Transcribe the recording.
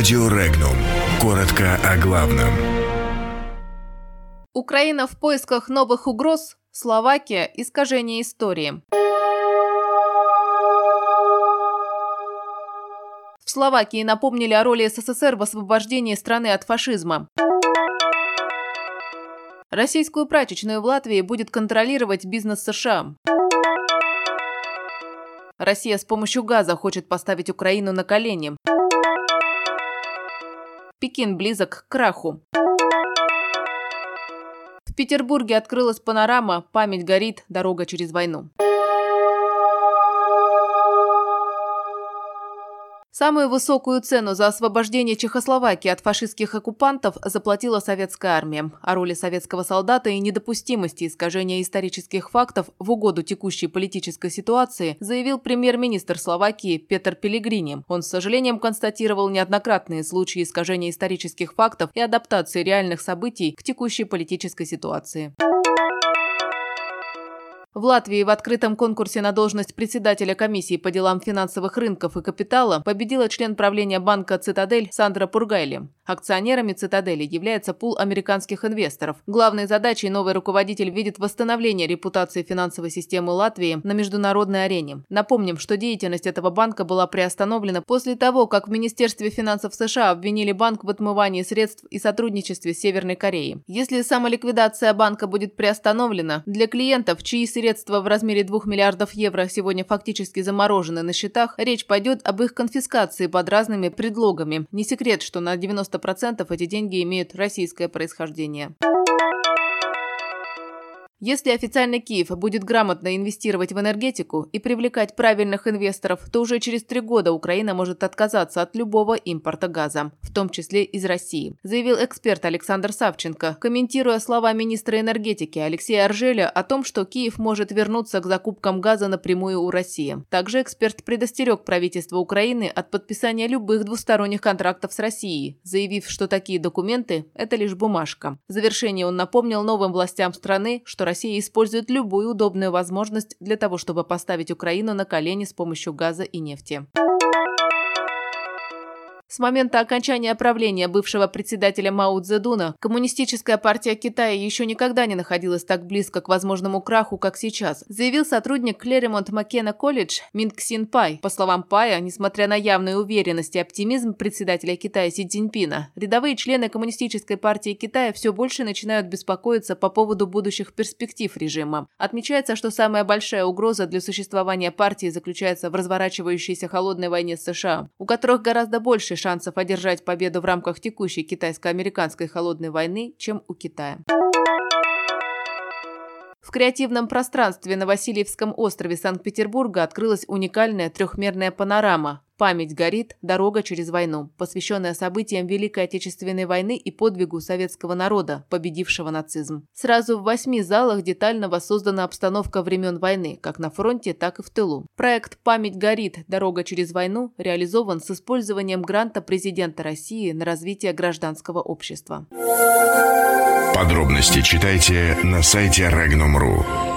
Радио Регнум. Коротко о главном. Украина в поисках новых угроз. Словакия – искажение истории. В Словакии напомнили о роли СССР в освобождении страны от фашизма. Российскую прачечную в Латвии будет контролировать бизнес США. Россия с помощью газа хочет поставить Украину на колени. Пекин близок к краху. В Петербурге открылась панорама «Память горит. Дорога через войну». Самую высокую цену за освобождение Чехословакии от фашистских оккупантов заплатила советская армия. О роли советского солдата и недопустимости искажения исторических фактов в угоду текущей политической ситуации заявил премьер-министр Словакии Петр Пелегрини. Он с сожалением констатировал неоднократные случаи искажения исторических фактов и адаптации реальных событий к текущей политической ситуации. В Латвии в открытом конкурсе на должность председателя комиссии по делам финансовых рынков и капитала победила член правления банка «Цитадель» Сандра Пургайли. Акционерами «Цитадели» является пул американских инвесторов. Главной задачей новый руководитель видит восстановление репутации финансовой системы Латвии на международной арене. Напомним, что деятельность этого банка была приостановлена после того, как в Министерстве финансов США обвинили банк в отмывании средств и сотрудничестве с Северной Кореей. Если самоликвидация банка будет приостановлена, для клиентов, чьи средства в размере 2 миллиардов евро сегодня фактически заморожены на счетах, речь пойдет об их конфискации под разными предлогами. Не секрет, что на 90% эти деньги имеют российское происхождение. Если официально Киев будет грамотно инвестировать в энергетику и привлекать правильных инвесторов, то уже через три года Украина может отказаться от любого импорта газа, в том числе из России, заявил эксперт Александр Савченко, комментируя слова министра энергетики Алексея Аржеля о том, что Киев может вернуться к закупкам газа напрямую у России. Также эксперт предостерег правительство Украины от подписания любых двусторонних контрактов с Россией, заявив, что такие документы – это лишь бумажка. В завершение он напомнил новым властям страны, что Россия использует любую удобную возможность для того, чтобы поставить Украину на колени с помощью газа и нефти. С момента окончания правления бывшего председателя Мао Цзэдуна Коммунистическая партия Китая еще никогда не находилась так близко к возможному краху, как сейчас, заявил сотрудник Клеремонт Маккена колледж Минг Ксин Пай. По словам Пая, несмотря на явную уверенность и оптимизм председателя Китая Си Цзиньпина, рядовые члены Коммунистической партии Китая все больше начинают беспокоиться по поводу будущих перспектив режима. Отмечается, что самая большая угроза для существования партии заключается в разворачивающейся холодной войне с США, у которых гораздо больше шансов одержать победу в рамках текущей китайско-американской холодной войны, чем у Китая. В креативном пространстве на Васильевском острове Санкт-Петербурга открылась уникальная трехмерная панорама «Память горит. Дорога через войну», посвященная событиям Великой Отечественной войны и подвигу советского народа, победившего нацизм. Сразу в восьми залах детально воссоздана обстановка времен войны, как на фронте, так и в тылу. Проект «Память горит. Дорога через войну» реализован с использованием гранта президента России на развитие гражданского общества. Подробности читайте на сайте Regnum.ru.